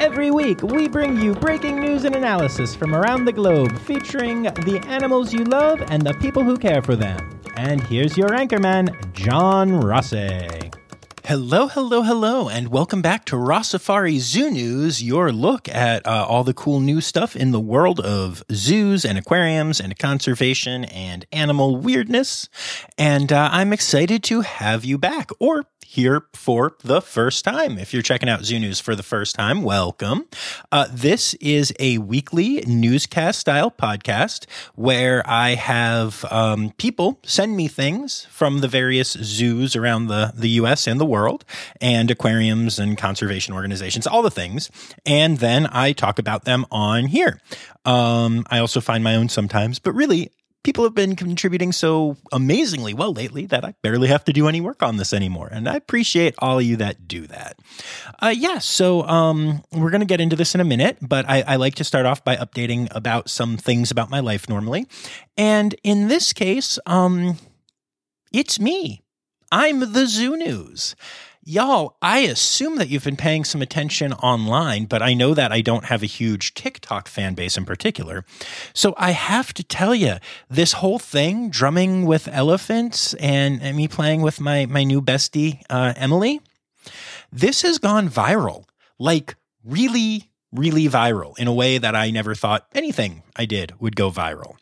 Every week, we bring you breaking news and analysis from around the globe featuring the animals you love and the people who care for them. And here's your anchorman, John Rossi. Hello, hello, hello, and welcome back to Rossafari Zoo News, your look at uh, all the cool new stuff in the world of zoos and aquariums and conservation and animal weirdness. And uh, I'm excited to have you back, or here for the first time. If you're checking out Zoo News for the first time, welcome. Uh, this is a weekly newscast style podcast where I have um, people send me things from the various zoos around the, the US and the world, and aquariums and conservation organizations, all the things. And then I talk about them on here. Um, I also find my own sometimes, but really, people have been contributing so amazingly well lately that I barely have to do any work on this anymore. And I appreciate all of you that do that. Uh, yeah, so um, we're going to get into this in a minute, but I, I like to start off by updating about some things about my life normally. And in this case, um, it's me. I'm the Zoo News. Y'all, I assume that you've been paying some attention online, but I know that I don't have a huge TikTok fan base in particular. So I have to tell you, this whole thing, drumming with elephants and, and me playing with my, my new bestie, uh, Emily, this has gone viral. Like, really, really viral in a way that I never thought anything I did would go viral.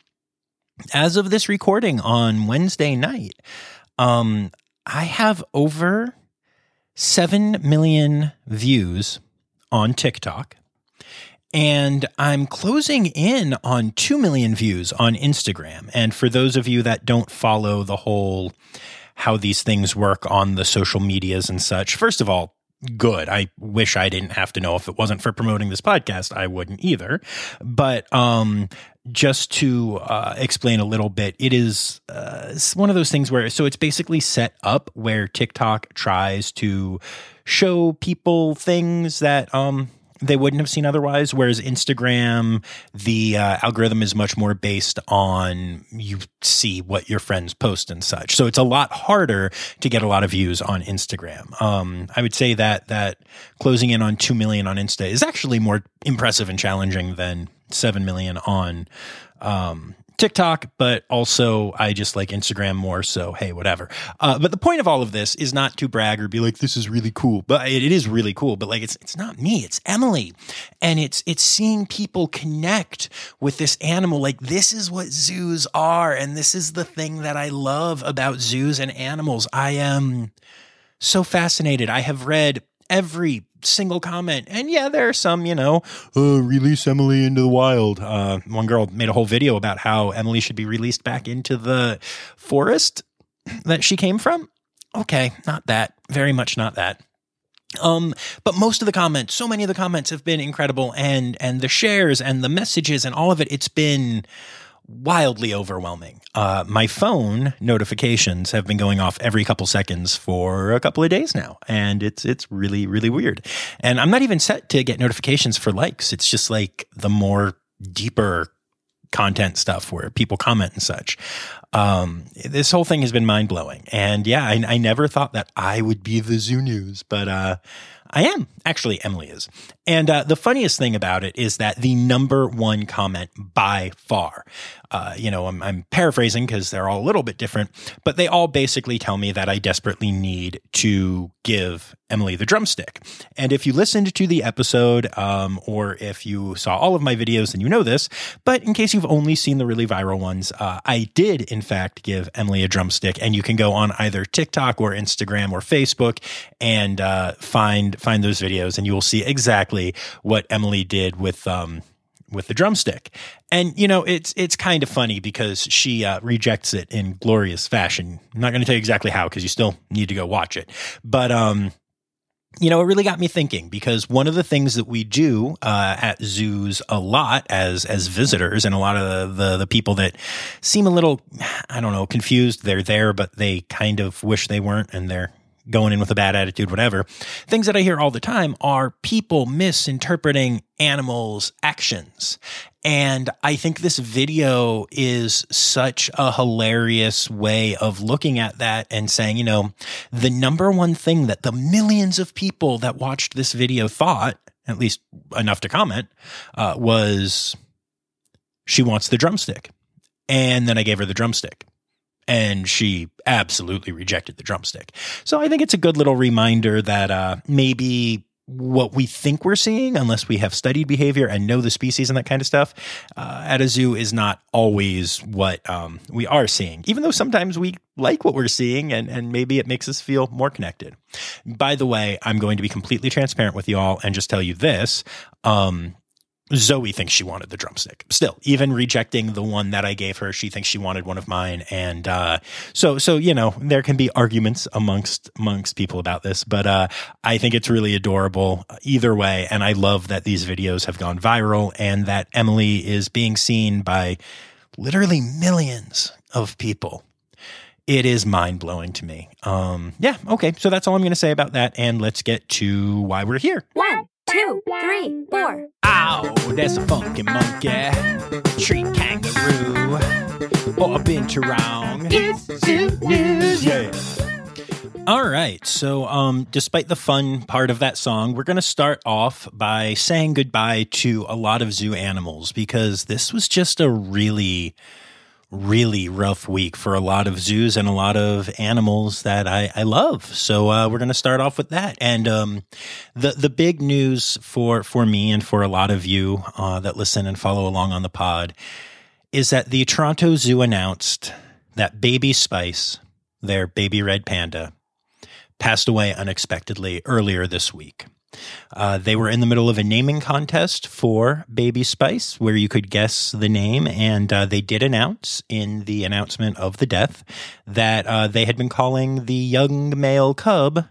As of this recording on Wednesday night, um, I have over 7 million views on TikTok. And I'm closing in on 2 million views on Instagram. And for those of you that don't follow the whole how these things work on the social medias and such, first of all, good. I wish I didn't have to know if it wasn't for promoting this podcast, I wouldn't either. But um just to uh, explain a little bit, it is uh, one of those things where so it's basically set up where TikTok tries to show people things that um they wouldn't have seen otherwise. Whereas Instagram, the uh, algorithm is much more based on you see what your friends post and such. So it's a lot harder to get a lot of views on Instagram. Um, I would say that that closing in on two million on Insta is actually more impressive and challenging than seven million on um, TikTok, but also I just like Instagram more. So, hey, whatever. Uh, but the point of all of this is not to brag or be like, this is really cool, but it, it is really cool. But like, it's, it's not me, it's Emily. And it's, it's seeing people connect with this animal. Like, this is what zoos are. And this is the thing that I love about zoos and animals. I am so fascinated. I have read every single comment. And yeah, there are some, you know, uh, release Emily into the wild. Uh, one girl made a whole video about how Emily should be released back into the forest that she came from. Okay, not that. Very much not that. Um, but most of the comments, so many of the comments have been incredible and and the shares and the messages and all of it, it's been wildly overwhelming. Uh, my phone notifications have been going off every couple seconds for a couple of days now, and it's it's really really weird. And I'm not even set to get notifications for likes. It's just like the more deeper content stuff where people comment and such. Um, this whole thing has been mind blowing, and yeah, I, I, never thought that I would be the Zoo News, but uh, I am. Actually, Emily is. And uh, the funniest thing about it is that the number one comment by far, uh, you know, I'm, I'm paraphrasing because they're all a little bit different, but they all basically tell me that I desperately need to give Emily the drumstick. And if you listened to the episode, um, or if you saw all of my videos, then you know this. But in case you've only seen the really viral ones, uh, I did, in fact, give Emily a drumstick. And you can go on either TikTok or Instagram or Facebook and uh, find find those videos, and you will see exactly what Emily did with um, with the drumstick. And you know, it's it's kind of funny because she uh, rejects it in glorious fashion. I'm not going to tell you exactly how because you still need to go watch it. But um you know, it really got me thinking because one of the things that we do uh, at zoos a lot as as visitors, and a lot of the, the, the people that seem a little, I don't know, confused. They're there, but they kind of wish they weren't, and they're going in with a bad attitude, whatever. Things that I hear all the time are people misinterpreting animals' actions. And I think this video is such a hilarious way of looking at that and saying, you know, the number one thing that the millions of people that watched this video thought, at least enough to comment, uh, was she wants the drumstick. And then I gave her the drumstick and she absolutely rejected the drumstick. So I think it's a good little reminder that uh, maybe what we think we're seeing, unless we have studied behavior and know the species and that kind of stuff, uh, at a zoo is not always what um, we are seeing, even though sometimes we like what we're seeing and, and maybe it makes us feel more connected. By the way, I'm going to be completely transparent with you all and just tell you this. Um, Zoe thinks she wanted the drumstick. Still, even rejecting the one that I gave her, she thinks she wanted one of mine. And uh, so, so you know, there can be arguments amongst amongst people about this, but uh, I think it's really adorable either way. And I love that these videos have gone viral and that Emily is being seen by literally millions of people. It is mind blowing to me. Um, yeah, okay. So that's all I'm going to say about that. And let's get to why we're here. One two, three, four. Ow, that's a funky monkey. Tree kangaroo. Or a binturong. It's Zoo News. Yeah. All right. So, um, despite the fun part of that song, we're going to start off by saying goodbye to a lot of zoo animals because this was just a really really rough week for a lot of zoos and a lot of animals that I, I love. So uh, we're going to start off with that. And um, the the big news for for me and for a lot of you uh, that listen and follow along on the pod is that the Toronto Zoo announced that Baby Spice, their baby red panda, passed away unexpectedly earlier this week. Uh, they were in the middle of a naming contest for Baby Spice, where you could guess the name, and uh, they did announce in the announcement of the death that uh, they had been calling the young male cub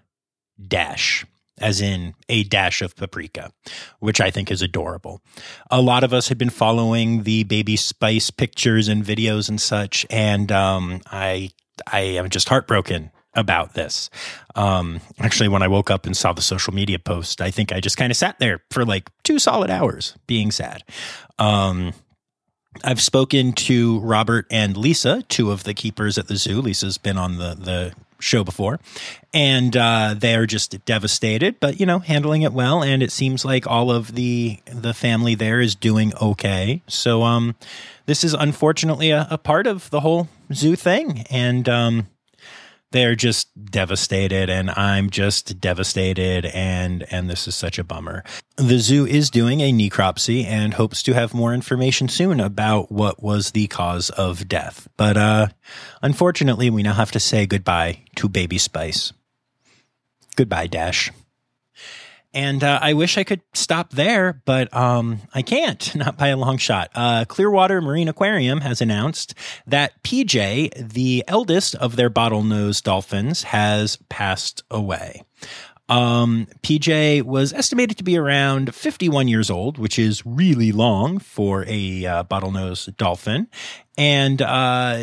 Dash. As in a dash of paprika, which I think is adorable. A lot of us had been following the Baby Spice pictures and videos and such, and um, I I am just heartbroken about this. Um, actually, when I woke up and saw the social media post, I think I just kind of sat there for like two solid hours being sad. Um, I've spoken to Robert and Lisa, two of the keepers at the zoo. Lisa's been on the, the show before, and uh, they're just devastated, but you know, handling it well. And it seems like all of the the family there is doing okay. So, um, this is unfortunately a, a part of the whole zoo thing, and um, they're just devastated and I'm just devastated and and this is such a bummer. The zoo is doing a necropsy and hopes to have more information soon about what was the cause of death. But uh unfortunately we now have to say goodbye to baby Spice. Goodbye Dash. And uh, I wish I could stop there, but um, I can't, not by a long shot. Uh, Clearwater Marine Aquarium has announced that PJ, the eldest of their bottlenose dolphins, has passed away. Um, PJ was estimated to be around 51 years old, which is really long for a uh, bottlenose dolphin. And uh,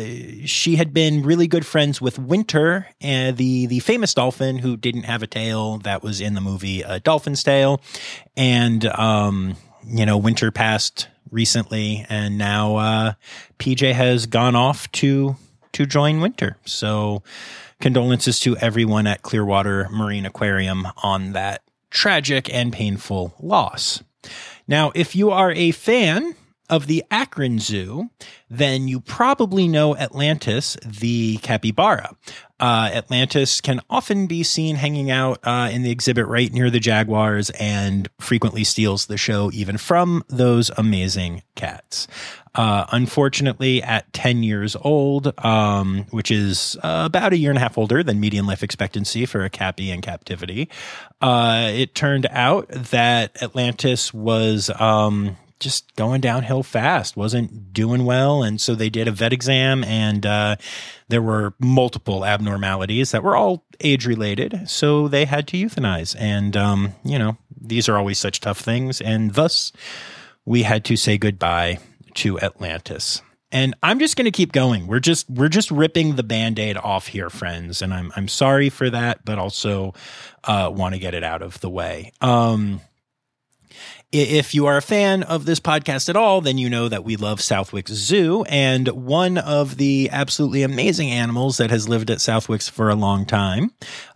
she had been really good friends with Winter, uh, the the famous dolphin who didn't have a tail that was in the movie uh, Dolphin's Tale. And um, you know, Winter passed recently, and now uh, PJ has gone off to to join Winter. So condolences to everyone at Clearwater Marine Aquarium on that tragic and painful loss. Now, if you are a fan of the Akron Zoo, then you probably know Atlantis, the capybara. Uh, Atlantis can often be seen hanging out uh, in the exhibit right near the jaguars and frequently steals the show even from those amazing cats. Uh, unfortunately, at 10 years old, um, which is uh, about a year and a half older than median life expectancy for a cappy in captivity, uh, it turned out that Atlantis was um, just going downhill fast, wasn't doing well. And so they did a vet exam, and uh, there were multiple abnormalities that were all age related. So they had to euthanize. And, um, you know, these are always such tough things. And thus, we had to say goodbye to Atlantis. And I'm just going to keep going. We're just we're just ripping the band-aid off here, friends, and I'm I'm sorry for that, but also uh, want to get it out of the way. Um, if you are a fan of this podcast at all, then you know that we love Southwick Zoo. And one of the absolutely amazing animals that has lived at Southwick's for a long time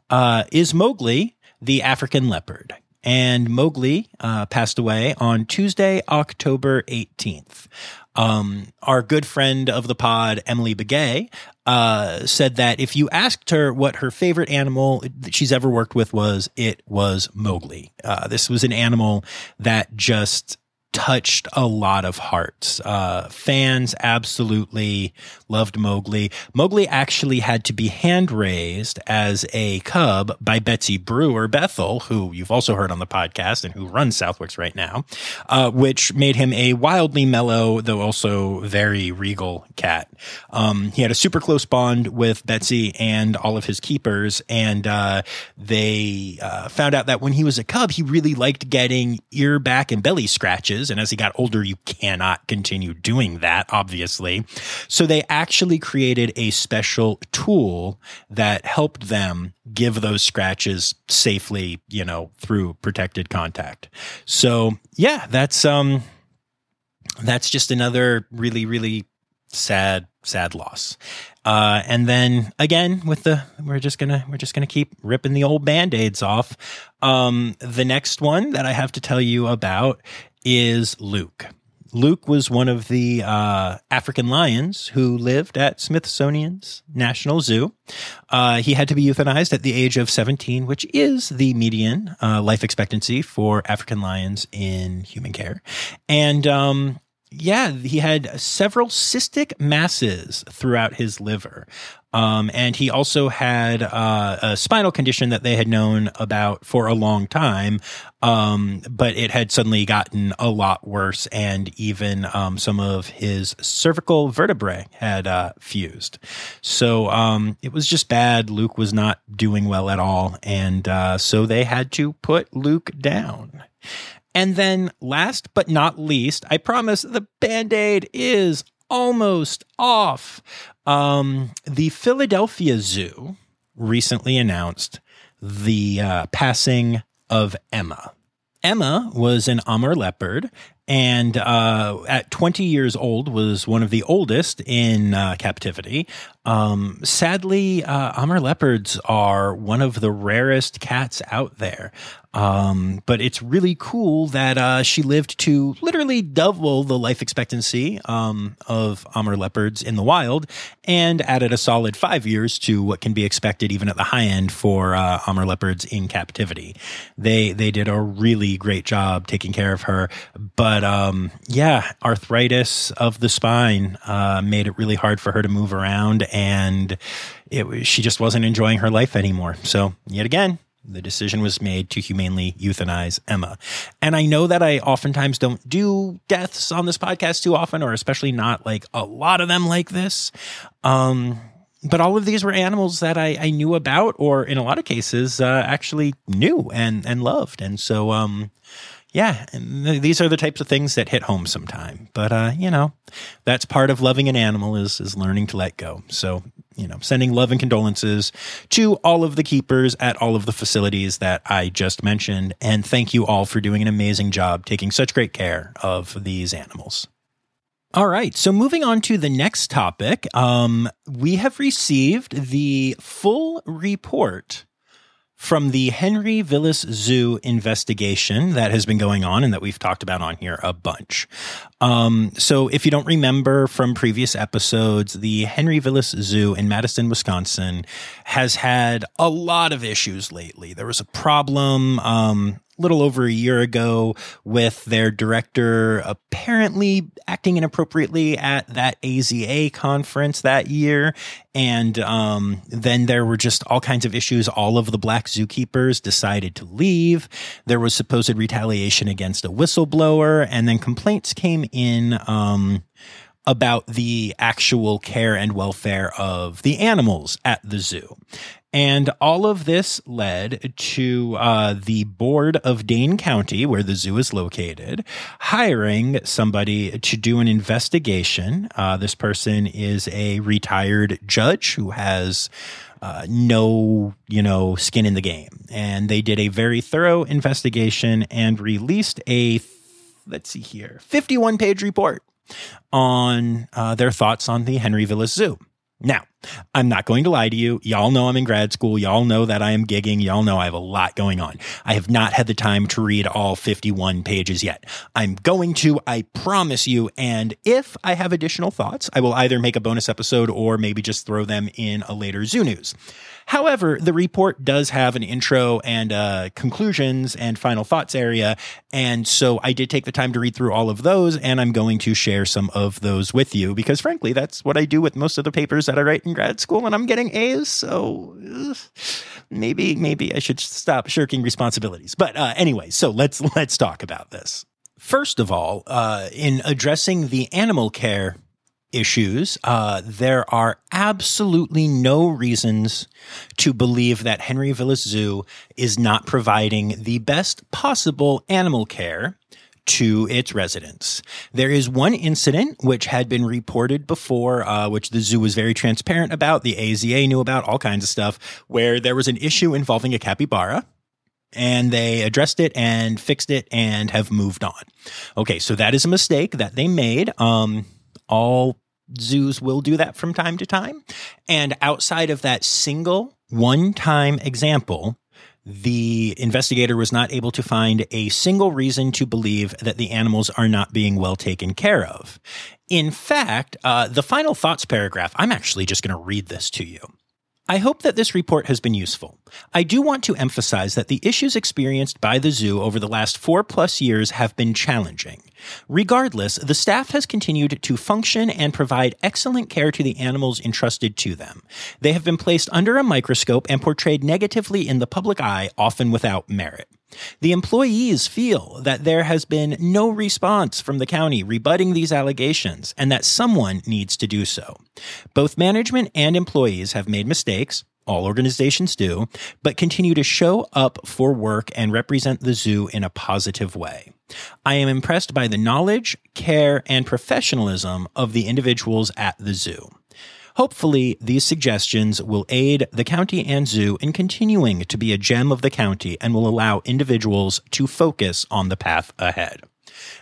uh, is Mowgli, the African leopard. And Mowgli uh, passed away on Tuesday, October 18th. Um, our good friend of the pod, Emily Begay, uh, said that if you asked her what her favorite animal that she's ever worked with was, it was Mowgli. Uh, this was an animal that just touched a lot of hearts. Uh, fans absolutely loved Mowgli. Mowgli actually had to be hand raised as a cub by Betsy Brewer Bethel, who you've also heard on the podcast and who runs Southwick's right now, uh, which made him a wildly mellow, though also very regal cat. Um, he had a super close bond with Betsy and all of his keepers, and uh, they uh, found out that when he was a cub, he really liked getting ear, back, and belly scratches and as he got older, you cannot continue doing that, obviously. So they actually created a special tool that helped them give those scratches safely, you know, through protected contact. So yeah, that's, um, that's just another really, really sad, sad loss. Uh, and then again with the we're just gonna we're just gonna keep ripping the old band-aids off. Um, the next one that I have to tell you about is Luke. Luke was one of the uh, African lions who lived at Smithsonian's National Zoo. Uh, he had to be euthanized at the age of 17, which is the median uh, life expectancy for African lions in human care. And um, yeah, he had several cystic masses throughout his liver. Um, and he also had uh, a spinal condition that they had known about for a long time, um, but it had suddenly gotten a lot worse, and even um, some of his cervical vertebrae had uh, fused. So um, it was just bad. Luke was not doing well at all, and uh, so they had to put Luke down. And then, last but not least, I promise the band aid is almost off. Um, the Philadelphia Zoo recently announced the uh, passing of Emma. Emma was an Amur leopard and uh, at 20 years old was one of the oldest in uh, captivity. Um, sadly, uh, Amur leopards are one of the rarest cats out there. Um, but it's really cool that uh, she lived to literally double the life expectancy um, of Amur leopards in the wild and added a solid five years to what can be expected even at the high end for uh, Amur leopards in captivity. They they did a really great job taking care of her, but um, yeah, arthritis of the spine uh, made it really hard for her to move around it she just wasn't enjoying her life anymore. So yet again, the decision was made to humanely euthanize Emma. And I know that I oftentimes don't do deaths on this podcast too often, or especially not like a lot of them like this. Um, but all of these were animals that I, I, knew about, or in a lot of cases, uh, actually knew and, and loved. And so, um, yeah, these are the types of things that hit home sometime. But uh, you know, that's part of loving an animal is is learning to let go. So, you know, sending love and condolences to all of the keepers at all of the facilities that I just mentioned, and thank you all for doing an amazing job taking such great care of these animals. All right. So moving on to the next topic, um, we have received the full report from the Henry Vilas Zoo investigation that has been going on and that we've talked about on here a bunch. Um, so, if you don't remember from previous episodes, the Henry Vilas Zoo in Madison, Wisconsin has had a lot of issues lately. There was a problem um, little over a year ago with their director apparently acting inappropriately at that AZA conference that year. And um, then there were just all kinds of issues. All of the black zookeepers decided to leave. There was supposed retaliation against a whistleblower, and then complaints came in. Um, about the actual care and welfare of the animals at the zoo. And all of this led to uh, the board of Dane County, where the zoo is located, hiring somebody to do an investigation. Uh, this person is a retired judge who has uh, no, you know, skin in the game. And they did a very thorough investigation and released a, let's see here, 51 page report on uh, their thoughts on the Henry Vilas Zoo. Now, I'm not going to lie to you. Y'all know I'm in grad school. Y'all know that I am gigging. Y'all know I have a lot going on. I have not had the time to read all 51 pages yet. I'm going to, I promise you. And if I have additional thoughts, I will either make a bonus episode or maybe just throw them in a later Zoo News. However, the report does have an intro and uh, conclusions and final thoughts area. And so I did take the time to read through all of those, and I'm going to share some of those with you because, frankly, that's what I do with most of the papers that I write in grad school, and I'm getting A's. So maybe, maybe I should stop shirking responsibilities. But uh, anyway, so let's let's talk about this. First of all, uh, in addressing the animal care issues, uh, there are absolutely no reasons to believe that Henry Vilas Zoo is not providing the best possible animal care to its residents. There is one incident which had been reported before, uh, which the zoo was very transparent about, the AZA knew about, all kinds of stuff, where there was an issue involving a capybara and they addressed it and fixed it and have moved on. Okay, so that is a mistake that they made. Um, all zoos will do that from time to time. And outside of that single one time example, the investigator was not able to find a single reason to believe that the animals are not being well taken care of. In fact, uh, the final thoughts paragraph, I'm actually just going to read this to you. I hope that this report has been useful. I do want to emphasize that the issues experienced by the zoo over the last four plus years have been challenging. Regardless, the staff has continued to function and provide excellent care to the animals entrusted to them. They have been placed under a microscope and portrayed negatively in the public eye, often without merit. The employees feel that there has been no response from the county rebutting these allegations and that someone needs to do so. Both management and employees have made mistakes, all organizations do, but continue to show up for work and represent the zoo in a positive way. I am impressed by the knowledge, care, and professionalism of the individuals at the zoo. Hopefully, these suggestions will aid the county and zoo in continuing to be a gem of the county and will allow individuals to focus on the path ahead.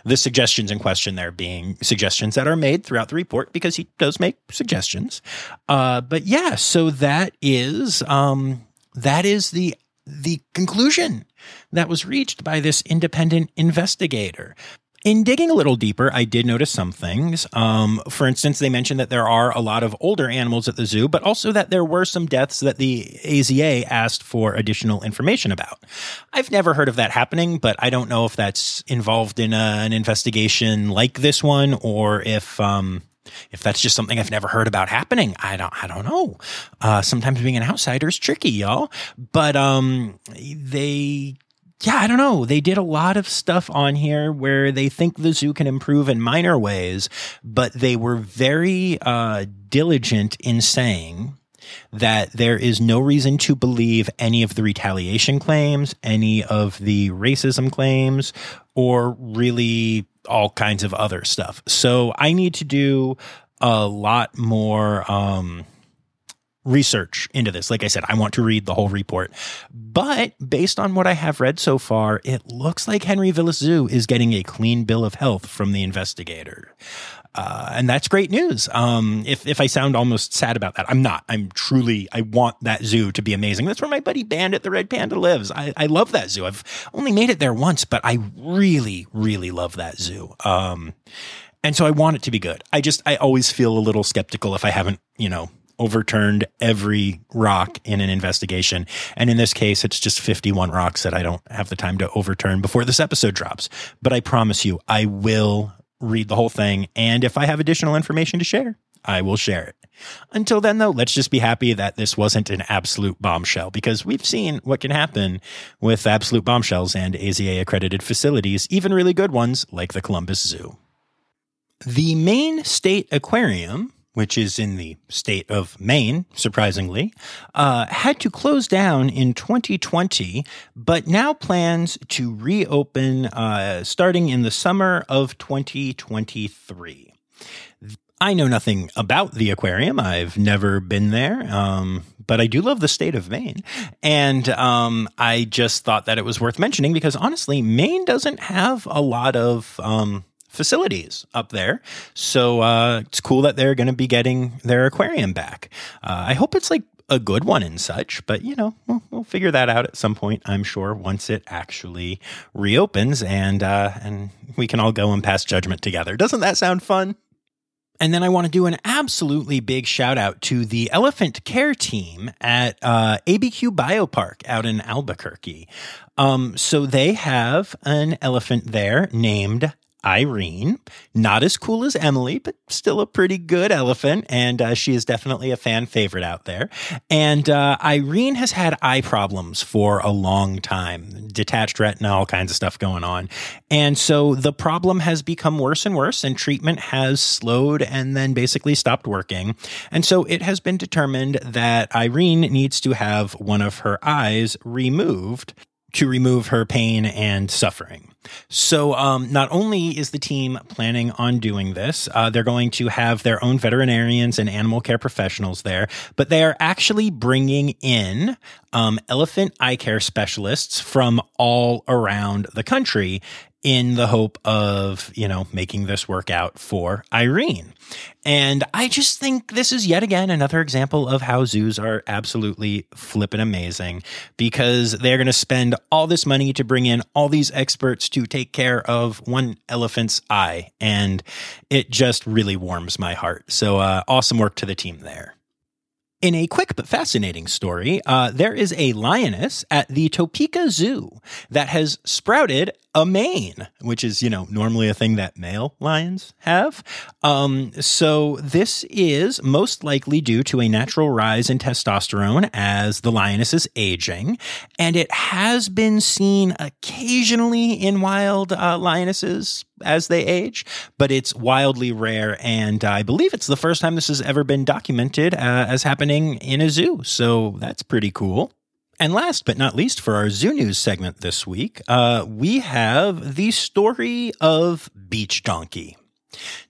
The suggestions in question there being suggestions that are made throughout the report because he does make suggestions. Uh, but yeah, so that is um, that is the the conclusion that was reached by this independent investigator. In digging a little deeper, I did notice some things. Um, for instance, they mentioned that there are a lot of older animals at the zoo, but also that there were some deaths that the AZA asked for additional information about. I've never heard of that happening, but I don't know if that's involved in a, an investigation like this one or if. Um, if that's just something I've never heard about happening, I don't, I don't know. Uh, sometimes being an outsider is tricky, y'all. But um, they yeah, I don't know. They did a lot of stuff on here where they think the zoo can improve in minor ways, but they were very uh, diligent in saying that there is no reason to believe any of the retaliation claims, any of the racism claims, or really all kinds of other stuff. So I need to do a lot more. Um, research into this. Like I said, I want to read the whole report. But based on what I have read so far, it looks like Henry Vilas Zoo is getting a clean bill of health from the investigator. Uh, and that's great news. Um, if, if I sound almost sad about that, I'm not. I'm truly, I want that zoo to be amazing. That's where my buddy Bandit the Red Panda lives. I, I love that zoo. I've only made it there once, but I really, really love that zoo. Um, and so I want it to be good. I just, I always feel a little skeptical if I haven't, you know, overturned every rock in an investigation. And in this case, it's just 51 rocks that I don't have the time to overturn before this episode drops. But I promise you, I will read the whole thing. And if I have additional information to share, I will share it. Until then, though, let's just be happy that this wasn't an absolute bombshell because we've seen what can happen with absolute bombshells and AZA accredited facilities, even really good ones like the Columbus Zoo. The Maine State Aquarium, which is in the state of Maine, surprisingly, uh, had to close down in 2020, but now plans to reopen uh, starting in the summer of 2023. I know nothing about the aquarium. I've never been there. Um, but I do love the state of Maine. And um, I just thought that it was worth mentioning because honestly, Maine doesn't have a lot of um, facilities up there. So uh, it's cool that they're going to be getting their aquarium back. Uh, I hope it's like a good one and such, but you know, we'll, we'll, figure that out at some point. I'm sure once it actually reopens and uh, and we can all go and pass judgment together. Doesn't that sound fun? And then I want to do an absolutely big shout out to the elephant care team at uh, ABQ Biopark out in Albuquerque. Um, so they have an elephant there named Irene. Not as cool as Emily, but still a pretty good elephant. And uh, she is definitely a fan favorite out there. And uh, Irene has had eye problems for a long time detached retina, all kinds of stuff going on. And so the problem has become worse and worse, and treatment has slowed and then basically stopped working. And so it has been determined that Irene needs to have one of her eyes removed to remove her pain and suffering. So, um, not only is the team planning on doing this, uh, they're going to have their own veterinarians and animal care professionals there, but they are actually bringing in um, elephant eye care specialists from all around the country in the hope of, you know, making this work out for Irene. And I just think this is yet again another example of how zoos are absolutely flippin' amazing because they're going to spend all this money to bring in all these experts to take care of one elephant's eye. And it just really warms my heart. So, uh, awesome work to the team there. In a quick but fascinating story, uh, there is a lioness at the Topeka Zoo that has sprouted a mane, which is, you know, normally a thing that male lions have. Um, so this is most likely due to a natural rise in testosterone as the lioness is aging. And it has been seen occasionally in wild uh, lionesses as they age, but it's wildly rare. And I believe it's the first time this has ever been documented uh, as happening in a zoo. So that's pretty cool. And last but not least, for our Zoo News segment this week, uh, we have the story of Beach Donkey.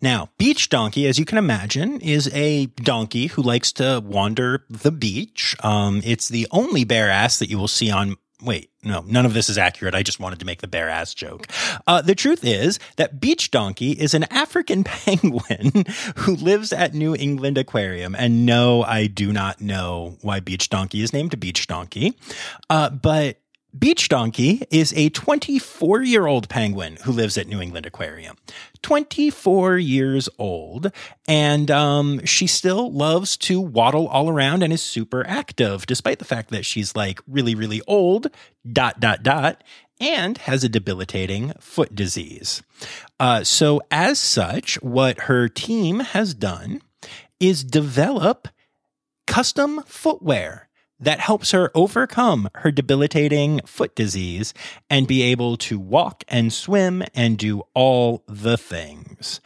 Now, Beach Donkey, as you can imagine, is a donkey who likes to wander the beach. Um, it's the only bare ass that you will see on wait, no, none of this is accurate. I just wanted to make the bare ass joke. Uh, the truth is that Beach Donkey is an African penguin who lives at New England Aquarium. And no, I do not know why Beach Donkey is named Beach Donkey. Uh, but Beach Donkey is a 24 year old penguin who lives at New England Aquarium. 24 years old, and um, she still loves to waddle all around and is super active, despite the fact that she's like really, really old, dot, dot, dot, and has a debilitating foot disease. Uh, so, as such, what her team has done is develop custom footwear that helps her overcome her debilitating foot disease and be able to walk and swim and do all the things.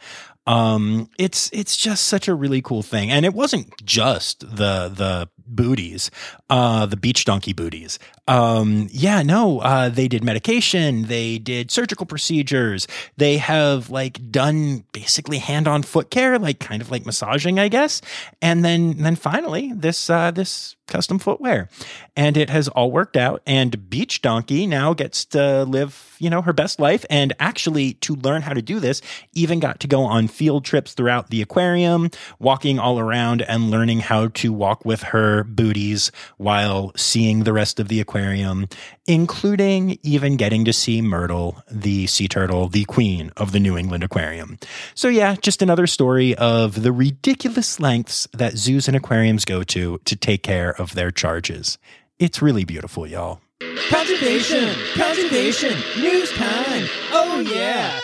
Um, it's it's just such a really cool thing, and it wasn't just the the booties, uh, the beach donkey booties. Um, yeah, no, uh, they did medication, they did surgical procedures, they have like done basically hand on foot care, like kind of like massaging, I guess. And then, then finally, this, uh, this custom footwear and it has all worked out and beach donkey now gets to live you know her best life and actually to learn how to do this even got to go on field trips throughout the aquarium walking all around and learning how to walk with her their booties while seeing the rest of the aquarium, including even getting to see Myrtle, the sea turtle, the queen of the New England Aquarium. So, yeah, just another story of the ridiculous lengths that zoos and aquariums go to to take care of their charges. It's really beautiful, y'all. Conservation! Conservation! News time! Oh, yeah!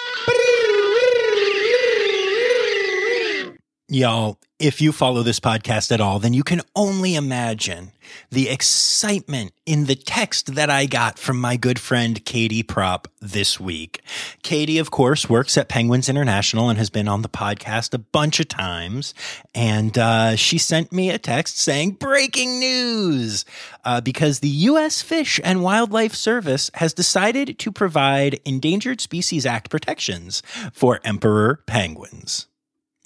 Y'all, if you follow this podcast at all, then you can only imagine the excitement in the text that I got from my good friend Katie Prop this week. Katie, of course, works at Penguins International and has been on the podcast a bunch of times. And uh, she sent me a text saying, Breaking news! Uh, because the U.S. Fish and Wildlife Service has decided to provide Endangered Species Act protections for emperor penguins.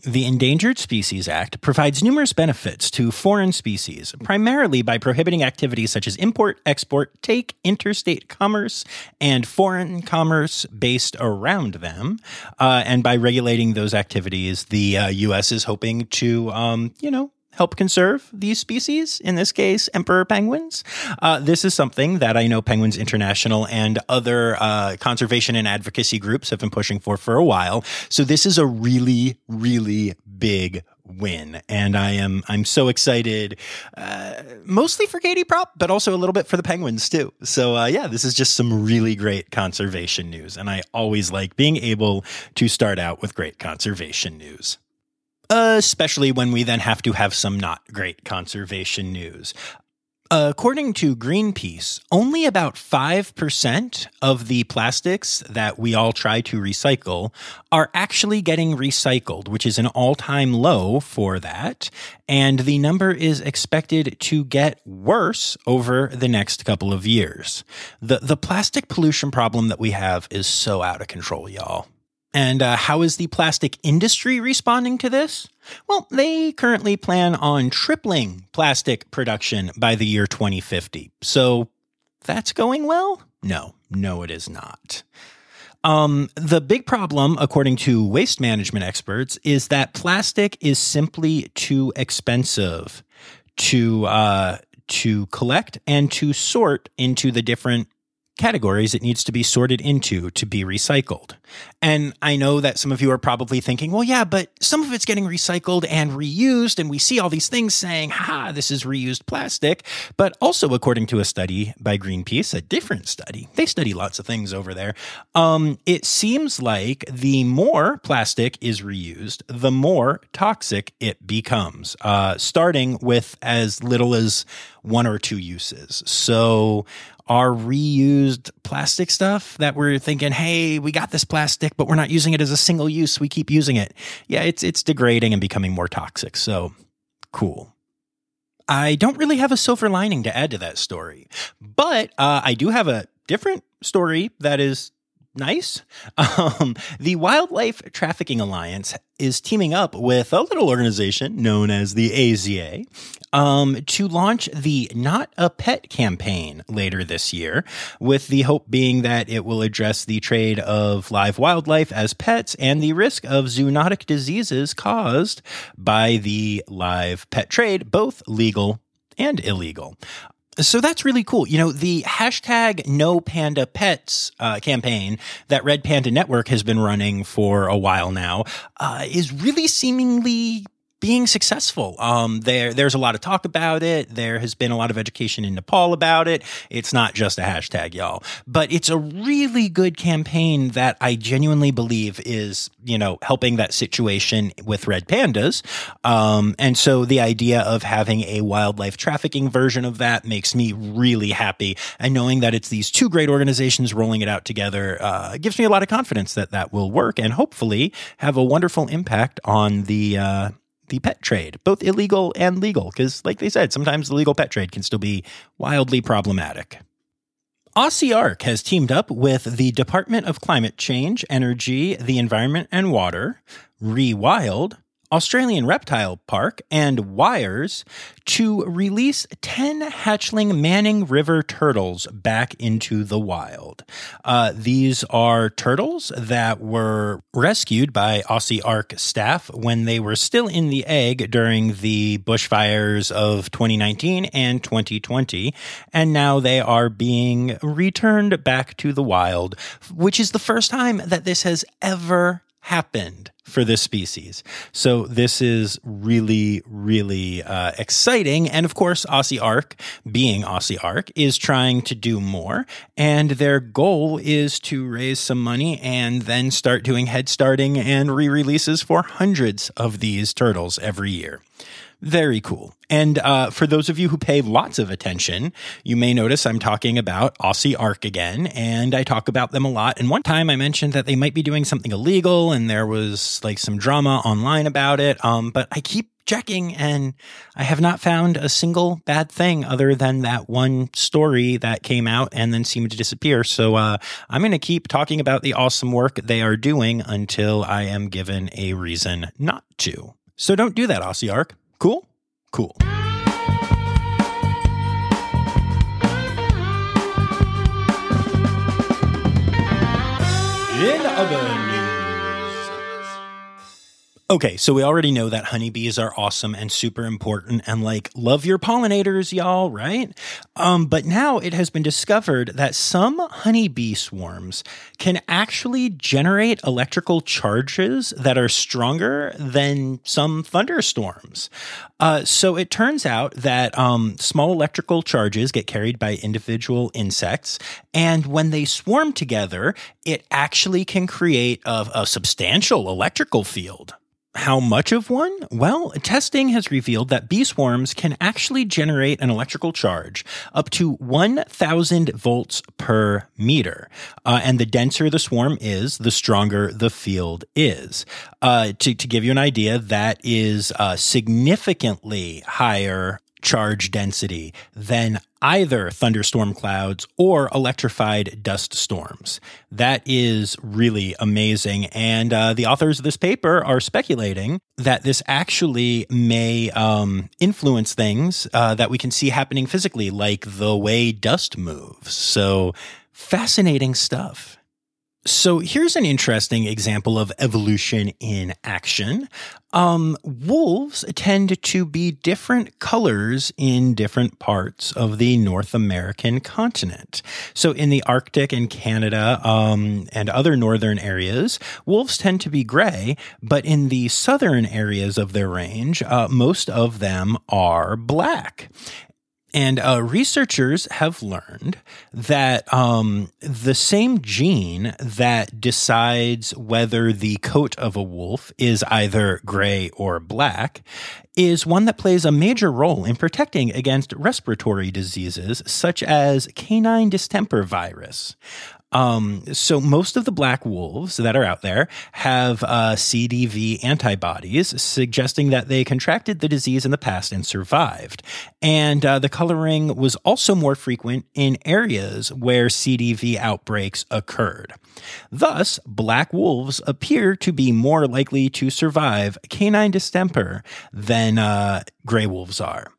The Endangered Species Act provides numerous benefits to foreign species, primarily by prohibiting activities such as import, export, take, interstate commerce, and foreign commerce based around them. Uh, and by regulating those activities, the uh, U.S. is hoping to, um, you know, help conserve these species, in this case, emperor penguins. Uh, this is something that I know Penguins International and other uh, conservation and advocacy groups have been pushing for for a while. So this is a really, really big win and i am i'm so excited uh, mostly for katie prop but also a little bit for the penguins too so uh, yeah this is just some really great conservation news and i always like being able to start out with great conservation news especially when we then have to have some not great conservation news. According to Greenpeace, only about 5% of the plastics that we all try to recycle are actually getting recycled, which is an all time low for that. And the number is expected to get worse over the next couple of years. The, the plastic pollution problem that we have is so out of control, y'all. And uh, how is the plastic industry responding to this? Well, they currently plan on tripling plastic production by the year 2050. So that's going well? No, no, it is not. Um, the big problem, according to waste management experts, is that plastic is simply too expensive to uh, to collect and to sort into the different categories it needs to be sorted into to be recycled. And I know that some of you are probably thinking, well, yeah, but some of it's getting recycled and reused. And we see all these things saying, ha, this is reused plastic. But also, according to a study by Greenpeace, a different study, they study lots of things over there. Um, it seems like the more plastic is reused, the more toxic it becomes, uh, starting with as little as one or two uses. So our reused plastic stuff that we're thinking, hey, we got this plastic, but we're not using it as a single use. We keep using it. Yeah, it's it's degrading and becoming more toxic. So cool. I don't really have a silver lining to add to that story, but uh, I do have a different story that is nice. Um, the Wildlife Trafficking Alliance is teaming up with a little organization known as the AZA um, to launch the Not a Pet campaign later this year, with the hope being that it will address the trade of live wildlife as pets and the risk of zoonotic diseases caused by the live pet trade, both legal and illegal. So that's really cool. You know, the hashtag no panda pets uh, campaign that Red Panda Network has been running for a while now uh, is really seemingly being successful. Um, there, there's a lot of talk about it. There has been a lot of education in Nepal about it. It's not just a hashtag, y'all, but it's a really good campaign that I genuinely believe is, you know, helping that situation with red pandas. Um, and so the idea of having a wildlife trafficking version of that makes me really happy. And knowing that it's these two great organizations rolling it out together uh, gives me a lot of confidence that that will work and hopefully have a wonderful impact on the uh, the pet trade, both illegal and legal, because, like they said, sometimes the legal pet trade can still be wildly problematic. Aussie Ark has teamed up with the Department of Climate Change, Energy, the Environment and Water, Rewild, Australian Reptile Park, and Wires to release 10 hatchling Manning River turtles back into the wild. Uh, these are turtles that were rescued by Aussie Ark staff when they were still in the egg during the bushfires of 2019 and 2020, and now they are being returned back to the wild, which is the first time that this has ever happened for this species. So this is really, really uh, exciting. And of course, Aussie Ark, being Aussie Ark, is trying to do more. And their goal is to raise some money and then start doing head starting and re releases for hundreds of these turtles every year. Very cool. And uh, for those of you who pay lots of attention, you may notice I'm talking about Aussie Ark again, and I talk about them a lot. And one time I mentioned that they might be doing something illegal, and there was like some drama online about it. Um, but I keep checking, and I have not found a single bad thing other than that one story that came out and then seemed to disappear. So uh, I'm going to keep talking about the awesome work they are doing until I am given a reason not to. So don't do that, Aussie Ark. Cool? Cool. In other news. Okay, so we already know that honeybees are awesome and super important and like love your pollinators, y'all, right? Um, but now it has been discovered that some honeybee swarms can actually generate electrical charges that are stronger than some thunderstorms. Uh, so it turns out that um, small electrical charges get carried by individual insects, and when they swarm together, it actually can create a, a substantial electrical field. How much of one? Well, testing has revealed that bee swarms can actually generate an electrical charge up to 1,000 volts per meter. Uh, and the denser the swarm is, the stronger the field is. Uh, to, to give you an idea, that is uh, significantly higher charge density than either thunderstorm clouds or electrified dust storms. That is really amazing. And uh, the authors of this paper are speculating that this actually may um, influence things uh, that we can see happening physically, like the way dust moves. So fascinating stuff. So here's an interesting example of evolution in action. Um, wolves tend to be different colors in different parts of the North American continent. So in the Arctic and Canada um, and other northern areas, wolves tend to be gray, but in the southern areas of their range, uh, most of them are black. And uh, researchers have learned that um, the same gene that decides whether the coat of a wolf is either gray or black is one that plays a major role in protecting against respiratory diseases such as canine distemper virus. Um, so most of the black wolves that are out there have uh, CDV antibodies, suggesting that they contracted the disease in the past and survived. And uh, the coloring was also more frequent in areas where CDV outbreaks occurred. Thus, black wolves appear to be more likely to survive canine distemper than uh, gray wolves are.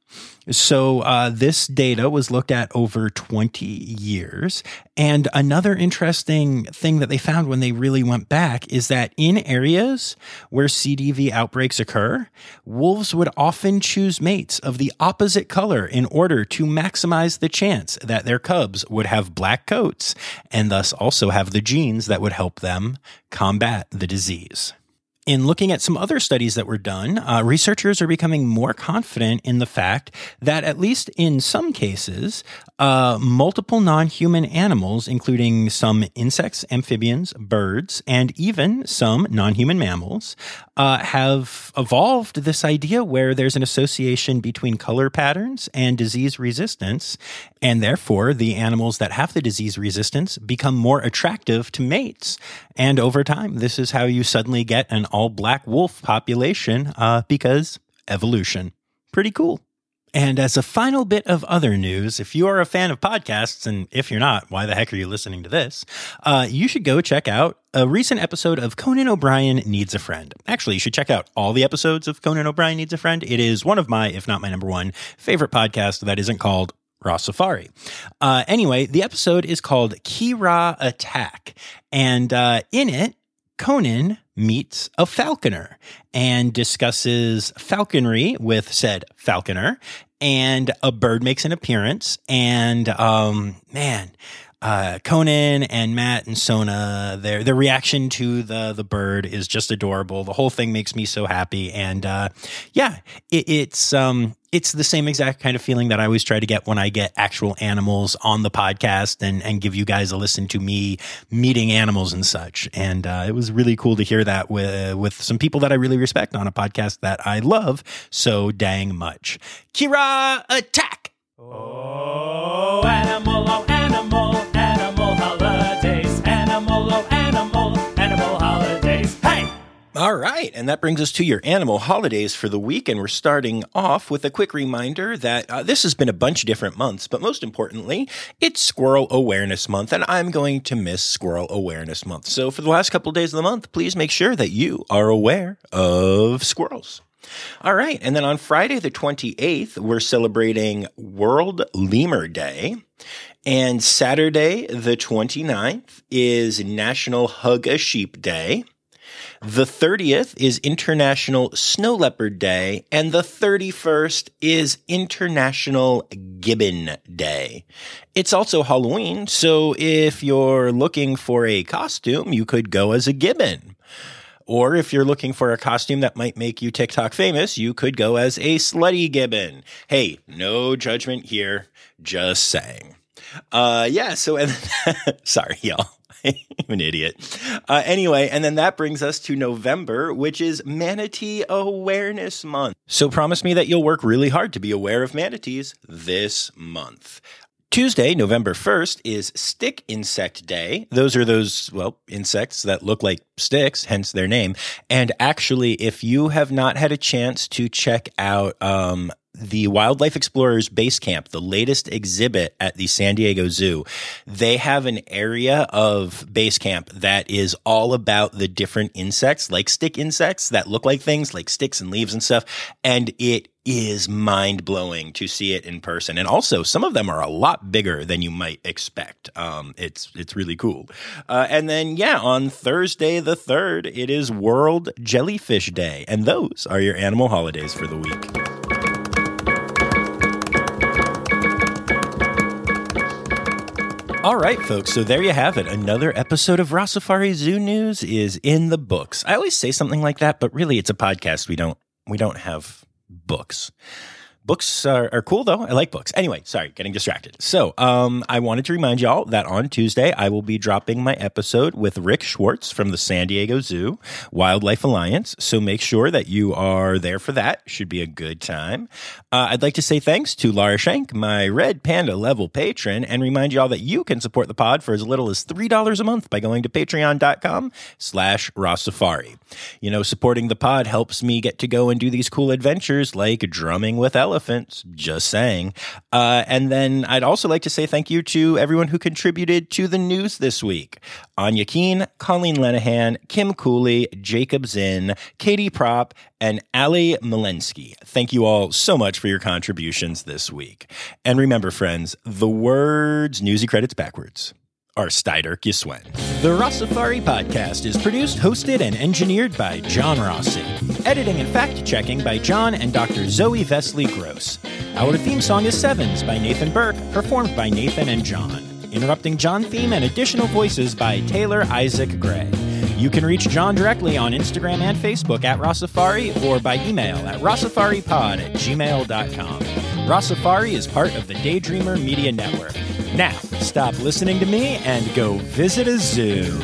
So, uh, this data was looked at over 20 years. And another interesting thing that they found when they really went back is that in areas where CDV outbreaks occur, wolves would often choose mates of the opposite color in order to maximize the chance that their cubs would have black coats and thus also have the genes that would help them combat the disease in looking at some other studies that were done, uh, researchers are becoming more confident in the fact that, at least in some cases, uh, multiple non human animals, including some insects, amphibians, birds, and even some non human mammals, uh, have evolved this idea where there's an association between color patterns and disease resistance. And therefore, the animals that have the disease resistance become more attractive to mates. And over time, this is how you suddenly get an all black wolf population uh, because evolution. Pretty cool. And as a final bit of other news, if you are a fan of podcasts, and if you're not, why the heck are you listening to this? Uh, you should go check out a recent episode of Conan O'Brien Needs a Friend. Actually, you should check out all the episodes of Conan O'Brien Needs a Friend. It is one of my, if not my number one, favorite podcast that isn't called Rossafari. Uh, anyway, the episode is called Kira Attack. And uh, in it, Conan meets a falconer and discusses falconry with said falconer, and a bird makes an appearance. And um, man, uh, Conan and Matt and Sona, their their reaction to the the bird is just adorable. The whole thing makes me so happy, and uh, yeah, it, it's um it's the same exact kind of feeling that I always try to get when I get actual animals on the podcast and and give you guys a listen to me meeting animals and such. And uh, it was really cool to hear that with with some people that I really respect on a podcast that I love so dang much. Kira, attack! Oh, right, and that brings us to your animal holidays for the week. And we're starting off with a quick reminder that uh, this has been a bunch of different months, but most importantly, it's Squirrel Awareness Month, and I'm going to miss Squirrel Awareness Month. So for the last couple of days of the month, please make sure that you are aware of squirrels. All right. And then on Friday, the 28th, we're celebrating World Lemur Day. And Saturday, the 29th, is National Hug a Sheep Day. The 30th is International Snow Leopard Day, and the 31st is International Gibbon Day. It's also Halloween, so if you're looking for a costume, you could go as a gibbon. Or if you're looking for a costume that might make you TikTok famous, you could go as a slutty gibbon. Hey, no judgment here, just saying. Uh, yeah, so, and sorry, y'all. I'm an idiot. Uh, anyway, and then that brings us to November, which is Manatee Awareness Month. So promise me that you'll work really hard to be aware of manatees this month. Tuesday, November 1st, is Stick Insect Day. Those are those, well, insects that look like sticks, hence their name. And actually, if you have not had a chance to check out um, the Wildlife Explorers Base Camp, the latest exhibit at the San Diego Zoo, they have an area of base camp that is all about the different insects, like stick insects that look like things like sticks and leaves and stuff. And it is mind blowing to see it in person. And also, some of them are a lot bigger than you might expect. Um, it's it's really cool. Uh, and then, yeah, on Thursday the third, it is World Jellyfish Day, and those are your animal holidays for the week. All right, folks. So there you have it. Another episode of Rossafari Zoo News is in the books. I always say something like that, but really, it's a podcast. We don't we don't have books. Books are, are, cool though. I like books. Anyway, sorry, getting distracted. So, um, I wanted to remind y'all that on Tuesday I will be dropping my episode with Rick Schwartz from the San Diego Zoo Wildlife Alliance. So make sure that you are there for that. Should be a good time. Uh, I'd like to say thanks to Lara Shank, my Red Panda level patron, and remind y'all that you can support the pod for as little as three dollars a month by going to Patreon.com/slash Safari. You know, supporting the pod helps me get to go and do these cool adventures like drumming with elephants elephants. Just saying. Uh, and then I'd also like to say thank you to everyone who contributed to the news this week Anya Keen, Colleen Lenahan, Kim Cooley, Jacob Zinn, Katie Prop, and Ali Malensky. Thank you all so much for your contributions this week. And remember, friends, the words newsy credits backwards are Steider Giswen. The Rossafari podcast is produced, hosted, and engineered by John Rossi. Editing and fact checking by John and Dr. Zoe Vesley Gross. Our theme song is Sevens by Nathan Burke, performed by Nathan and John. Interrupting John theme and additional voices by Taylor Isaac Gray. You can reach John directly on Instagram and Facebook at Rossafari or by email at rossafaripod at gmail.com. Rossafari is part of the Daydreamer Media Network. Now, stop listening to me and go visit a zoo.